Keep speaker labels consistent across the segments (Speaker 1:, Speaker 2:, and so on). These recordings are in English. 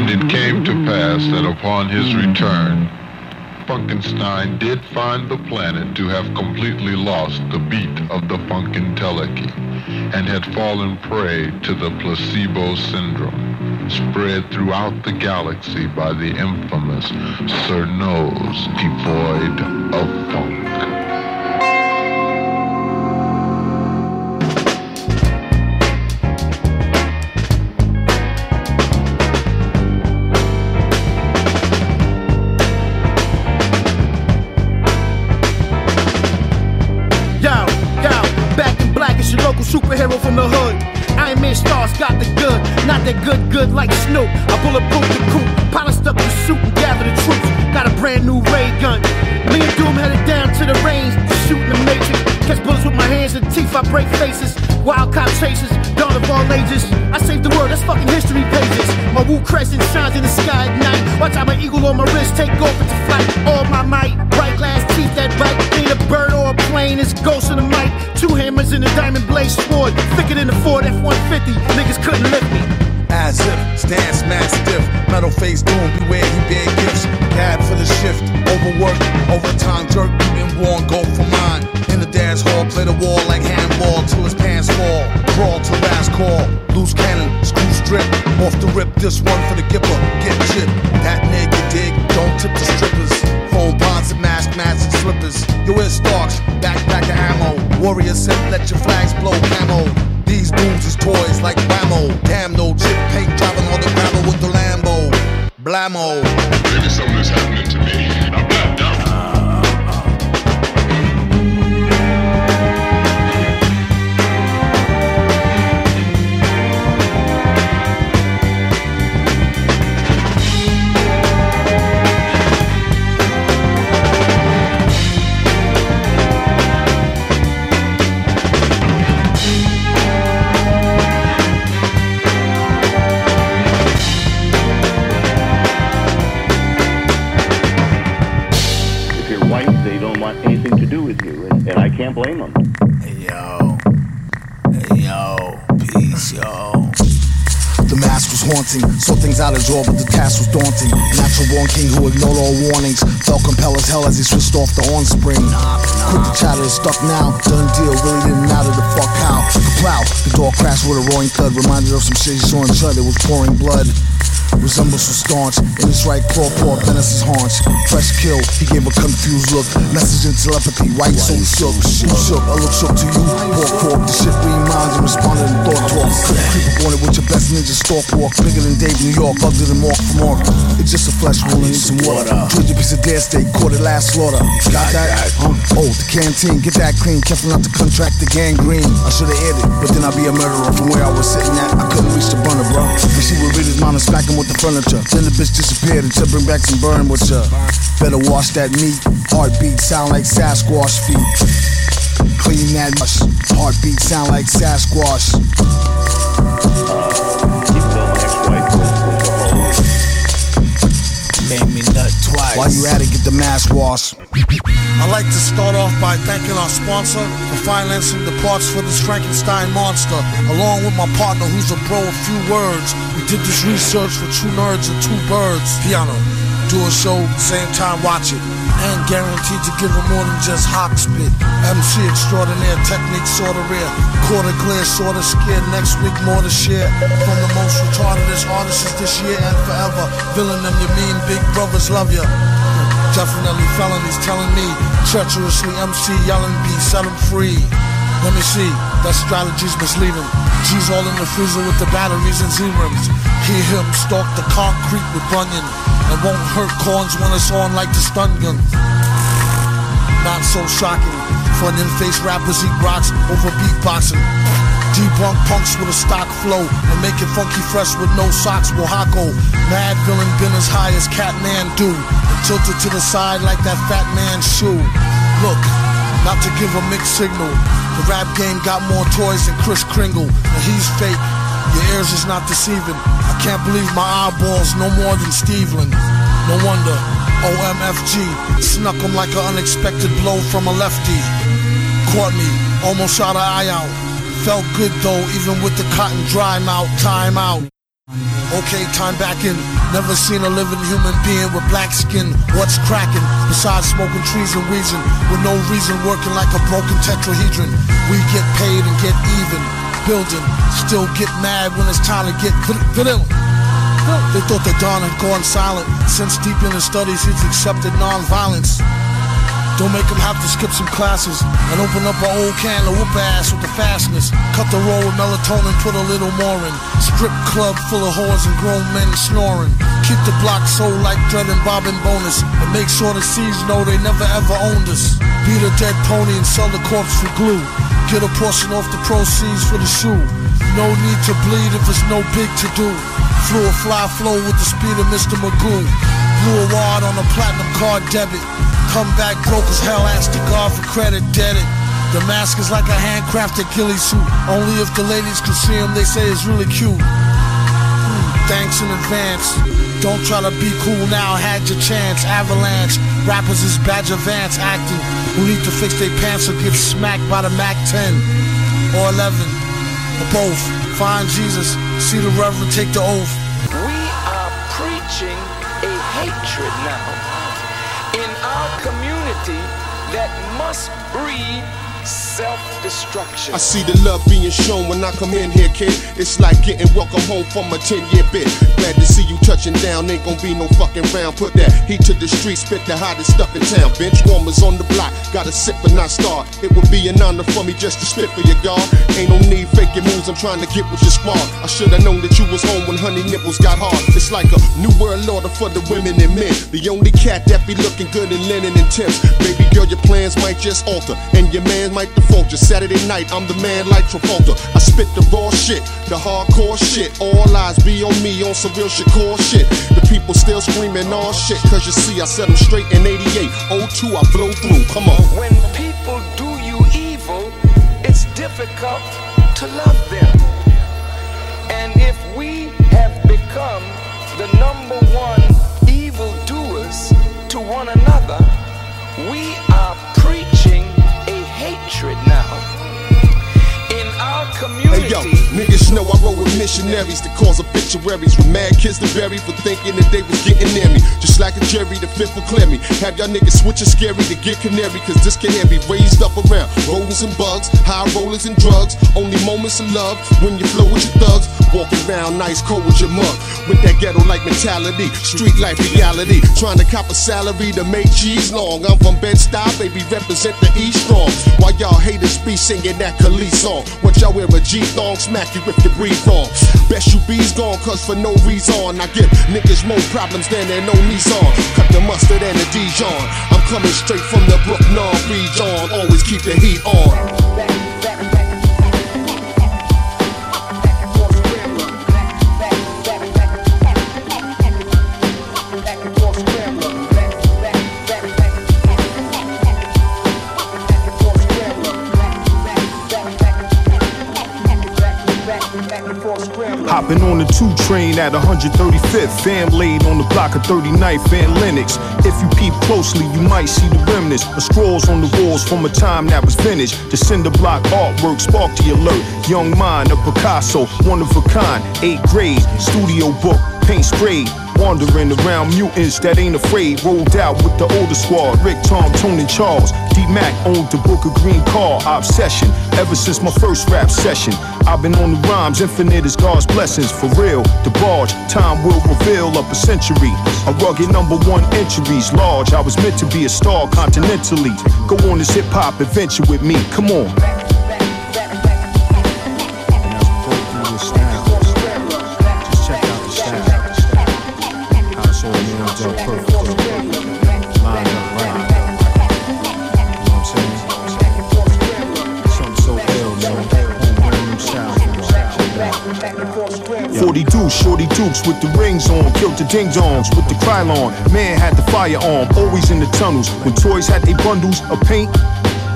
Speaker 1: And it came to pass that upon his return, Funkenstein did find the planet to have completely lost the beat of the Funkentelechy and had fallen prey to the placebo syndrome, spread throughout the galaxy by the infamous Sir Nose devoid of funk.
Speaker 2: Good, good like Snoop. I bulletproof the coupe, polished up the suit and gather the troops. Got a brand new ray gun. Me and Doom headed down to the range to shoot in the matrix. Catch bullets with my hands and teeth, I break faces. Wild cop chases, dawn of all ages. I saved the world, that's fucking history pages. My Wu crescent shines in the sky at night. Watch out my eagle on my wrist take off into flight. All my might, bright glass teeth that bite. Ain't a bird or a plane, it's ghost in the mic. Two hammers in a diamond blade sword. Thicker than the Ford F-150, niggas couldn't lift me.
Speaker 3: If, stance mad stiff. Metal face doom, beware he bear gifts. Cab for the shift, overwork, overtime jerk, you been worn, go for mine. In the dance hall, play the wall like handball till his pants fall. Crawl to last call, loose cannon, screw strip. Off the rip, this one for the gipper, get chipped. That nigga dig, don't tip the strippers. Phone bonds and mask mats and slippers. Yo, it's Starks, backpack of ammo. Warrior said, let your flags blow camo. These booms is toys like Wham-O. Damn, no chip paint driving on the gravel with the Lambo. Blammo.
Speaker 1: Maybe something is happening to me. Out
Speaker 3: jaw, but the task was daunting. Natural born king who ignored all warnings, felt compelled as hell as he switched off the on spring. Quick chatter, is stuck now. Done deal, really didn't matter the fuck how. The plow, the door crashed with a roaring thud, reminded of some shit he saw in Chud. It was pouring blood. Resembles so staunch in his right claw, paw Venice's haunch. Fresh kill, he gave a confused look. Message in telepathy, white so shook. Shook, shook, I look shook to you. Pork, pork, the shit we minds and responded in thought talk. Creep up on it with your best ninja stalk walk. Bigger than Dave, New York, ugly than Mork from Ork. It's just a flesh wound, need some water. Your piece of dead steak, caught it last slaughter. Got that? Huh? Oh, the canteen, get that clean. Careful not to contract the gangrene. I should've aired it, but then I'd be a murderer from where I was sitting at. I couldn't reach the burner, bro. And she would read his mind and smack him with the furniture. Then the bitch disappeared until bring back some burn with ya. Better wash that meat. Heartbeat sound like Sasquatch feet. Clean that mush. Heartbeat sound like Sasquatch. Made me nut twice. While you at it, get the mask wash.
Speaker 4: I'd like to start off by thanking our sponsor for financing the parts for this Frankenstein monster, along with my partner who's a bro of few words. We did this research for two nerds and two birds. Piano. Do a show, same time watch it. And guaranteed to give him more than just hawk spit. MC extraordinaire, technique sorta rare. Quarter clear, sorta scared. Next week more to share. From the most retardedest artists this year and forever. Villain them, you mean big brothers love ya. Definitely felonies telling me treacherously MC yelling B, set him free. Let me see, that strategy's misleading. G's all in the freezer with the batteries and Z-rims. Hear him stalk the concrete with Bunyan. And won't hurt corns when it's on like the stun gun. Not so shocking. For an in-face rappers eat rocks over beatboxing. Debunk punks with a stock flow and make it funky fresh with no socks. Wahako, Madvillain been as high as Catman do, and tilted to the side like that fat man's shoe. Look, not to give a mixed signal, the rap game got more toys than Kris Kringle, and he's fake. Your ears is not deceiving. I can't believe my eyeballs no more than Stevland. No wonder OMFG snuck him like an unexpected blow from a lefty. Caught me, almost shot an eye out. Felt good though, even with the cotton dry mouth, time out. Okay, time back in. Never seen a living human being with black skin. What's cracking? Besides smoking trees and wheezing, with no reason working like a broken tetrahedron. We get paid and get even. Building, still get mad when it's time to get villain. They thought that Don had gone silent. Since deep in his studies, he's accepted non-violence. Don't make him have to skip some classes and open up an old can of whoop ass with the fastness. Cut the roll with melatonin, put a little more in. Strip club full of whores and grown men snoring. Keep the block sold like Dread and Bonus. And make sure the seeds know they never ever owned us. Beat a dead pony and sell the corpse for glue. Get a portion off the proceeds for the shoe. No need to bleed if it's no big to do. Flew a fly flow with the speed of Mr. Magoo. Blew a wad on a platinum card debit. Come back broke as hell, ask the God for credit, it. The mask is like a handcrafted ghillie suit. Only if the ladies can see him, they say it's really cute. Hmm, thanks in advance. Don't try to be cool now, had your chance. Avalanche, rappers is Badger Vance acting. Who need to fix their pants or get smacked by the Mac 10 or 11 or both. Find Jesus, see the Reverend take the oath.
Speaker 5: We are preaching a hatred now in our community that must breed self-destruction.
Speaker 6: I see the love being shown when I come in here, kid. It's like getting welcome home from a 10-year bit. Glad to see you touching down, ain't gonna be no fucking round. Put that heat to the street, spit the hottest stuff in town. Bench warmers on the block, gotta sip and not start. It would be an honor for me just to spit for your guard. Ain't no need faking moves, I'm trying to get with your squad. I should've known that you was home when honey nipples got hard. It's like a new world order for the women and men. The only cat that be looking good in linen and Tim's. Baby girl, your plans might just alter, and your man might default. Saturday night, I'm the man like Travolta. I spit the raw shit, the hardcore shit. All eyes be on me on some real shit, core shit. The people still screaming all shit, cause you see, I set them straight in 88. 02, I blow through, come on.
Speaker 5: When people do you evil, it's difficult to love them. And if we have become the number one evil doers to one another,
Speaker 6: know I roll with missionaries to cause obituaries with mad kids to bury for thinking that they was getting near me. Just like a Jerry, the fifth will clear me. Have y'all niggas switching scary to get canary, cause this can be raised up around rodents and bugs, high rollers and drugs. Only moments of love when you flow with your thugs. Walking around nice cold with your mug. With that ghetto like mentality, street life reality. Trying to cop a salary to make cheese long. I'm from Bed Stuy, baby, represent the East Strong. While y'all haters be singing that Khalid song. What y'all wear a G thong, smack you if you breathe wrong. Best you bees gone, cause for no reason I give niggas more problems than they know Nissan. Cut the mustard and the Dijon. I'm coming straight from the Brooklyn region. Always keep the heat on.
Speaker 7: The two train at 135th, fam laid on the block of 39th and Lenox. If you peep closely, you might see the remnants of scrolls on the walls from a time that was vintage. The cinder block artwork sparked the alert. Young mind of Picasso, one of a kind, eighth grade, studio book, paint sprayed. Wandering around mutants that ain't afraid. Rolled out with the older squad. Rick, Tom, Tony, Charles. Mac owned the book of green car. Obsession. Ever since my first rap session. I've been on the rhymes. Infinite is God's blessings. For real. The barge. Time will reveal up a century. A rugged number one entries. Large. I was meant to be a star continentally. Go on this hip hop adventure with me. Come on. With the rings on, killed the ding dongs with the Krylon. Man had the firearm, always in the tunnels. When toys had their bundles of paint,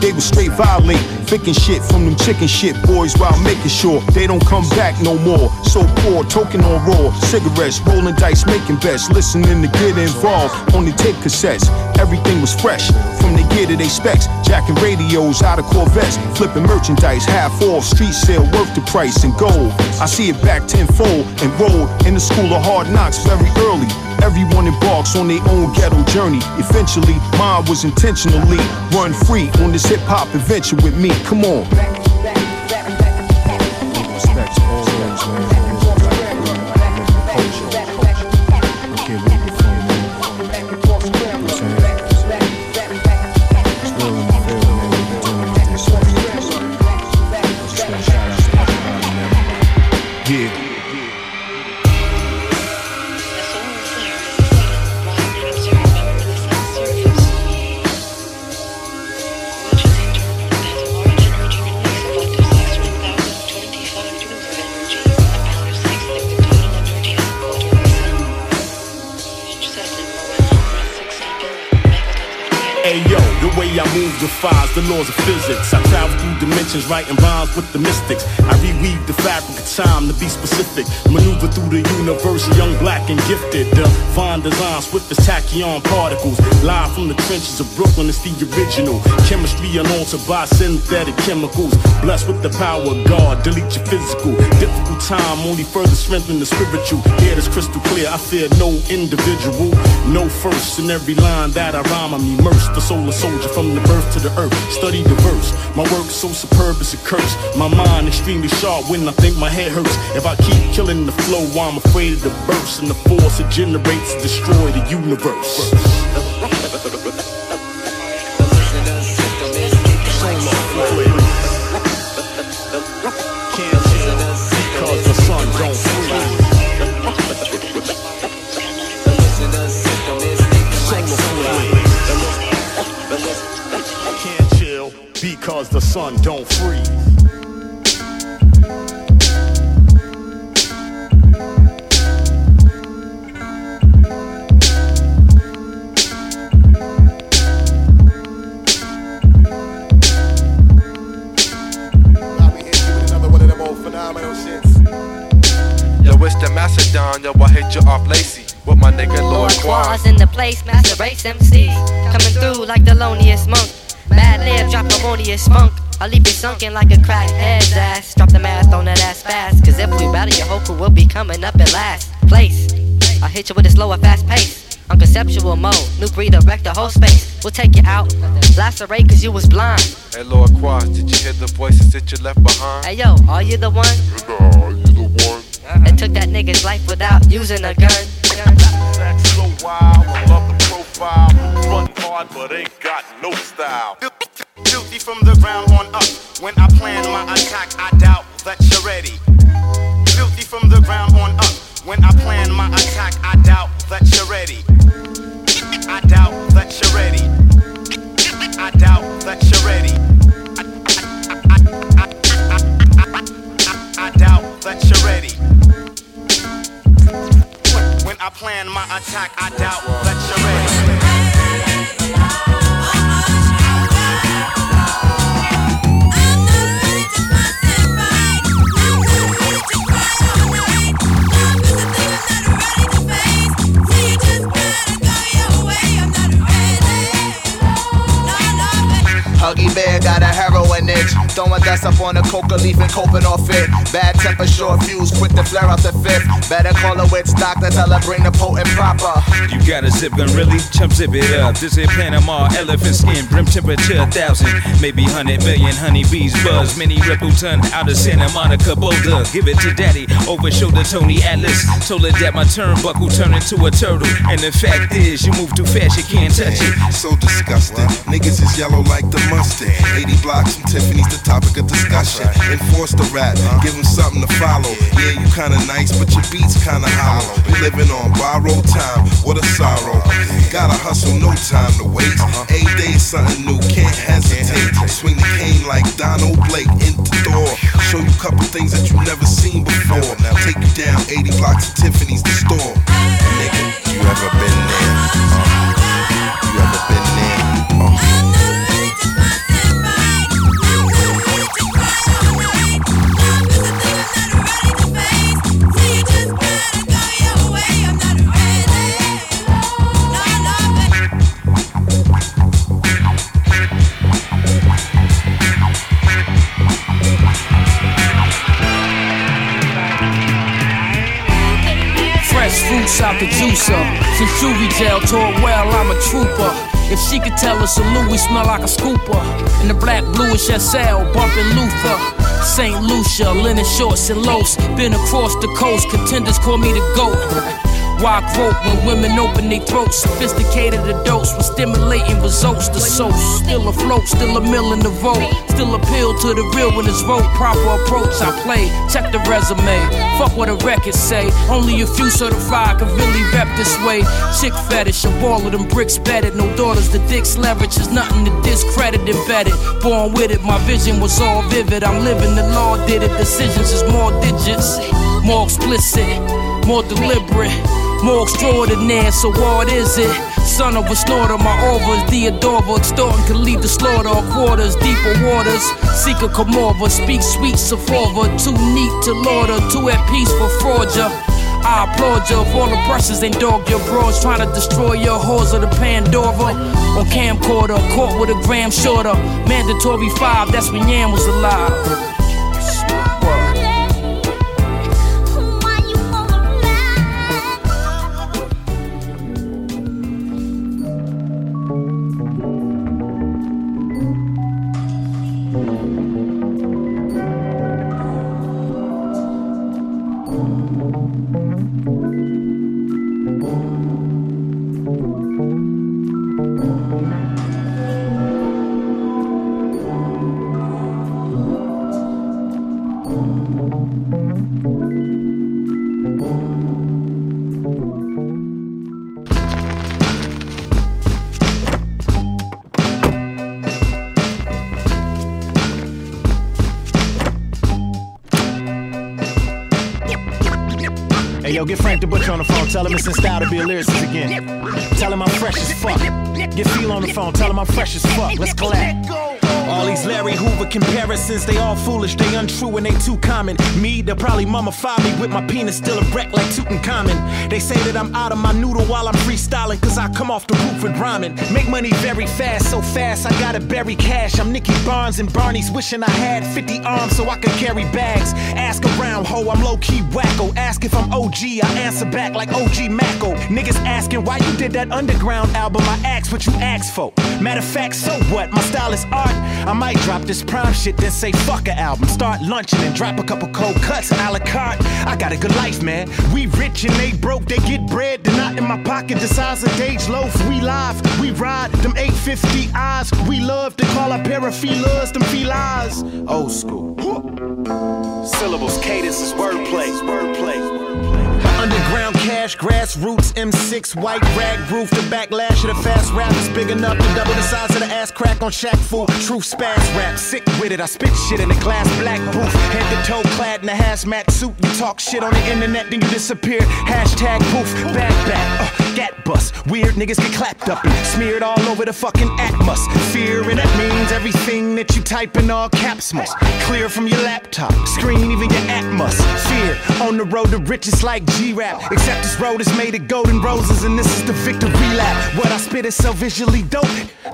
Speaker 7: they would straight violate Picking shit from them chicken shit boys while making sure they don't come back no more. So poor, token on raw, cigarettes, rolling dice, making bets, listening to get involved. Only take cassettes, everything was fresh. From the gear to they specs, jacking radios out of Corvettes, flipping merchandise, half off, street sale, worth the price in gold. I see it back tenfold and roll in the school of hard knocks very early. Everyone embarks on their own ghetto journey. Eventually, mine was intentionally run free on this hip hop adventure with me. Come on.
Speaker 8: Writing rhymes with the mystics. I reweave the fabric of time to be specific. Maneuver through the universe, young, black, and gifted. Divine design, swift as tachyon particles. Live from the trenches of Brooklyn, it's the original. Chemistry unaltered by synthetic chemicals. Blessed with the power of God, delete your physical. Difficult time, only further strengthen the spiritual. Hear this crystal clear, I fear no individual. No first in every line that I rhyme, I'm immersed. The solar soldier from the birth to the earth. Study the verse. My work so superb it's a curse. My mind extremely sharp when I think my head hurts. If I keep killing the flow, I'm afraid of the burst. And the force it generates to destroy the universe. Can't chill because the sun don't freeze.
Speaker 9: Master race MC, coming through like the loneliest monk. Madlib, drop harmonious funk. I'll leave you sunken like a crackhead's ass. Drop the math on that ass fast. Cause if we battle, your whole crew will be coming up in last place. I'll hit you with a slower, fast pace. On conceptual mode, new breed wreck the whole space. We'll take you out, lacerate cause you was blind.
Speaker 10: Hey Lord Quas, did you hear the voices that you left behind?
Speaker 9: Hey yo, are you the one?
Speaker 1: Nah, you the one?
Speaker 9: That took that nigga's life without using a gun.
Speaker 8: That's so wild, Profile. Run hard, but ain't got no style.
Speaker 11: Filthy from the ground on up. When I plan my attack, I doubt that you're ready. Filthy from the ground on up. When I plan my attack, I doubt that you're ready. I doubt that you're ready. I plan my attack, I doubt that you're ready.
Speaker 12: Throwing dust up on a coca leaf and coping off it. Bad temper, short fuse, quick to flare out the fifth. Better call a witch doctor, tell her bring the potent proper.
Speaker 13: You got a zip gun, really? Chump zip it up. This is Panama, elephant skin, brim temperature, a thousand, maybe hundred million honeybees buzz. Minnie Riperton out of Santa Monica, Boulder. Give it to daddy, over shoulder Tony Atlas. Told her that my turnbuckle turned into a turtle. And the fact is, you move too fast, you can't touch it.
Speaker 14: So disgusting. Niggas is yellow like the mustard. 80 blocks from Tiffany's the topic of discussion. Enforce the rap, give them something to follow. Yeah, you kinda nice, but your beats kinda hollow. We living on borrowed time, what a sorrow. Gotta hustle, no time to wait. Eight days, something new, can't hesitate. Swing the cane like Donald Blake in the door. Show you a couple things that you've never seen before. Now take you down 80 blocks to Tiffany's the store. Nigga, you ever been there? Uh, you ever been there?
Speaker 15: Fruits out the juicer. Since juvie jail tore well, I'm a trooper. If she could tell us a Louis smell like a scooper. In the black bluish SL, bumping Luther. St. Lucia, linen shorts and lows. Been across the coast, contenders call me the GOAT. Why quote when women open their throats? Sophisticated adults with stimulating results. The soul still afloat, still a mill in the vote. Still appeal to the real when it's vote. Proper approach I play. Check the resume. Fuck what a record say. Only a few certified can really rep this way. Chick fetish, a ball of them bricks bedded. No daughters, the dick's leverage is nothing to discredit embedded. Born with it, my vision was all vivid. I'm living the law, did it. Decisions is more digits, more explicit, more deliberate. More extraordinary, so what is it? Son of a snorter, my overs, the adorer, extorting can lead to slaughter of quarters, deeper waters. Seek a come over, speak sweet Sephora, too neat to lauder, too at peace for fraudja. I applaud you all the brushes ain't dog your bros trying to destroy your hoes of the Pandora. On camcorder, caught with a gram shorter. Mandatory five, that's when Yam was alive.
Speaker 16: Get Frank the Butcher on the phone. Tell him it's in style to be a lyricist again. Tell him I'm fresh as fuck. Get Feel on the phone. Tell him I'm fresh as fuck. Let's collab. All these Larry Hoover comparisons, they all foolish, they untrue, and they too common. Me, they'll probably mummify me with my penis still erect like Tutankhamun. They say that I'm out of my noodle while I'm freestyling, cause I come off the roof with rhyming. Make money very fast, so fast I gotta bury cash. I'm Nicky Barnes and Barney's wishing I had 50 arms so I could carry bags. Ask around, ho, I'm low key wacko. Ask if I'm OG, I answer back like OG Macko. Niggas asking why you did that underground album, I asked what you asked for. Matter of fact, so what? My style is art. I might drop this prime shit, then say fuck a album. Start lunching and drop a couple cold cuts a la carte. I got a good life, man. We rich and they broke, they get bread. They're not in my pocket, the size of Dage loaf. We live, we ride them 850 eyes. We love to call our paraphilas, them felines. Old school. Syllables, cadences, wordplay, wordplay, wordplay. Underground cash, grassroots, M6, white rag roof. The backlash of the fast rap is big enough to double the size of the ass crack on Shaq Fu. Truth spaz rap, sick with it. I spit shit in a glass black booth. Head to toe clad in a hazmat suit. You talk shit on the internet, then you disappear. Hashtag poof, back back, uh, gat. Weird niggas get clapped up and smeared all over the fucking Atmos. Fear, and that means everything that you type in all caps must clear from your laptop, screen, even your Atmos. Fear, on the road to riches like G rap. Except road is made of golden roses, and this is the victory lap. What I spit is so visually dope.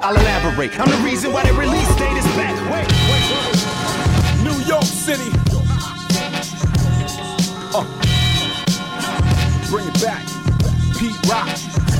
Speaker 16: I'll elaborate. I'm the reason why the release date is back. Wait, wait,
Speaker 17: wait. New York City. Uh. Bring it back. Pete Rock.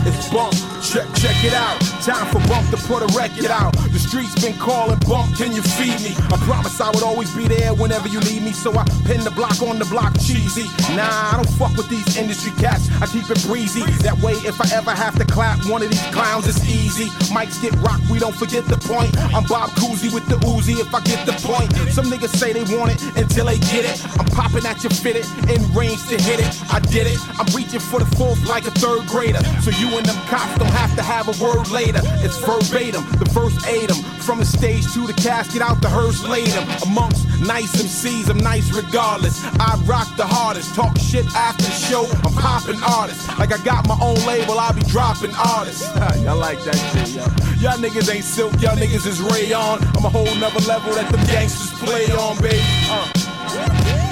Speaker 17: It's bump. Check, check it out. Time for Bump to put a record out. The streets been calling Bump, can you feed me? I promise I would always be there whenever you need me. So I pin the block on the block cheesy. Nah, I don't fuck with these industry cats. I keep it breezy. That way, if I ever have to clap one of these clowns, it's easy. Mics get rocked, we don't forget the point. I'm Bob Cousy with the Uzi if I get the point. Some niggas say they want it until they get it. I'm popping at your fitted, in range to hit it. I did it. I'm reaching for the fourth like a third grader. So you and them cops don't have to have a word later. It's verbatim, the verse him. From the stage to the casket, out the hearse laid. Amongst nice MCs, I'm nice regardless. I rock the hardest, talk shit after the show. I'm popping artists. Like I got my own label, I be dropping artists. y'all like that shit, y'all. Y'all niggas ain't silk, y'all niggas is rayon. I'm a whole nother level that them gangsters play on, baby. Uh.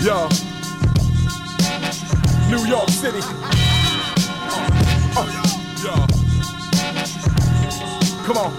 Speaker 17: Yo. New York City. Uh. Uh. Yo. Come on.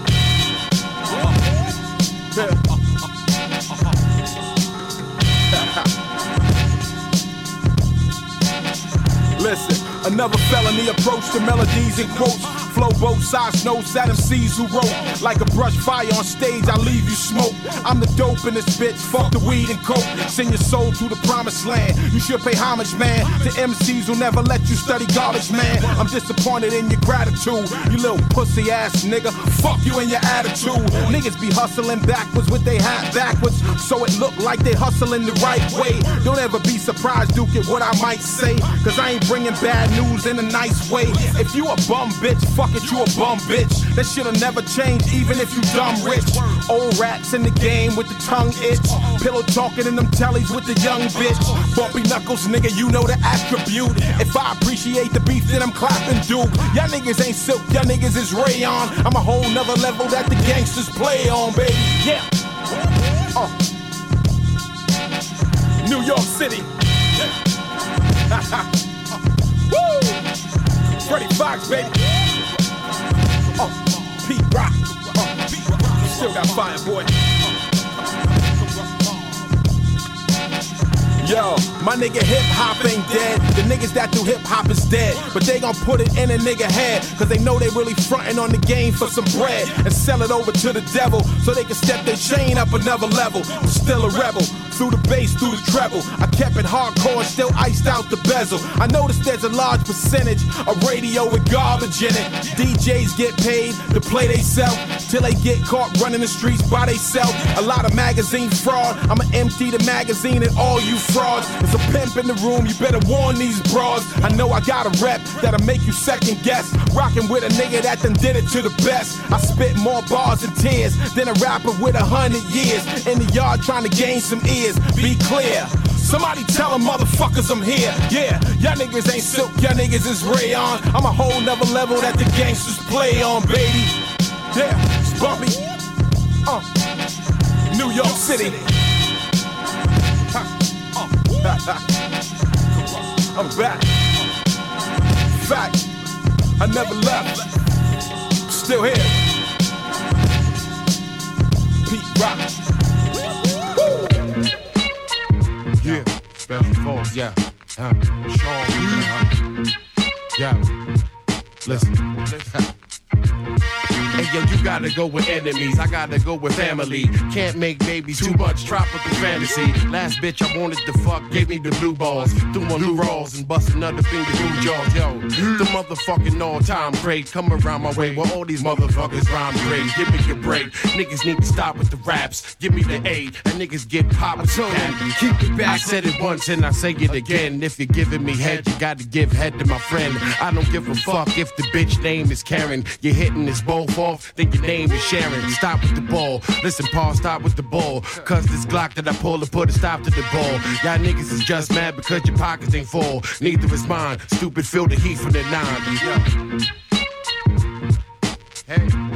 Speaker 17: Listen, Another felony approach to melodies and quotes. Flow both sides, no sad MCs who wrote. Like a brush fire on stage, I leave you smoke. I'm the dope in this bitch, fuck the weed and coke. Send your soul to the promised land. You should pay homage, man, to MCs who never let you study college, man. I'm disappointed in your gratitude, you little pussy ass nigga. Fuck you and your attitude. Niggas be hustling backwards with they hat backwards, so it look like they hustling the right way. Don't ever be surprised, Duke, at what I might say, cause I ain't bringing bad news in a nice way. If you a bum bitch, fuck it, you a bum bitch. That shit'll never change, even if you dumb rich. Old rats in the game with the tongue itch. Pillow talking in them tellies with the young bitch. Bumpy knuckles, nigga, you know the attribute. If I appreciate the beef, then I'm clapping Duke. Y'all niggas ain't silk, y'all niggas is rayon. I'm a whole nother level that the gangsters play on, baby. Yeah. Uh. New York City. Woo! Freddie Foxxx, baby. Still got fire, boy. Yo, my nigga hip hop ain't dead. The niggas that do hip hop is dead. But they gon' put it in a nigga head. Cause they know they really frontin' on the game for some bread. And sell it over to the devil. So they can step their chain up another level. I'm still a rebel. Through the bass, through the treble. I kept it hardcore, still iced out the bezel. I noticed there's a large percentage of radio with garbage in it. DJs get paid to play they self till they get caught running the streets by they self. A lot of magazine fraud. I'ma empty the magazine and all you There's a pimp in the room, you better warn these broads. I know I got a rep that'll make you second guess. Rocking with a nigga that done did it to the best. I spit more bars and tears than a rapper with a hundred years. In the yard trying to gain some ears. Be clear. Somebody tell them motherfuckers I'm here. Yeah, y'all niggas ain't silk, y'all niggas is rayon. I'm a whole nother level that the gangsters play on, baby. Yeah, it's bumpy. Uh, New York City. I'm back. Fact, I never left. Still here. Pete Rock.
Speaker 18: Yeah, special force. Yeah, uh, Sean. Uh, yeah, listen. Yo, you gotta go with enemies. I gotta go with family. Can't make babies too much tropical fantasy. Last bitch I wanted to fuck gave me the blue balls. Threw on new rolls and bust another finger through jaws. Yo, the motherfucking all time great. Come around my way where all these motherfuckers rhyme great. Give me a break. Niggas need to stop with the raps. Give me the aid. And niggas get popped. Them, keep it back. I said it once and I say it again. If you're giving me head, you gotta give head to my friend. I don't give a fuck if the bitch name is Karen. You're hitting this both off, then your name is Sharon. Stop with the ball. Listen, Paul, stop with the ball. Cause this Glock that I pull to put a stop to the ball. Y'all niggas is just mad because your pockets ain't full. Neither is mine. Stupid, feel the heat from the nine. Hey.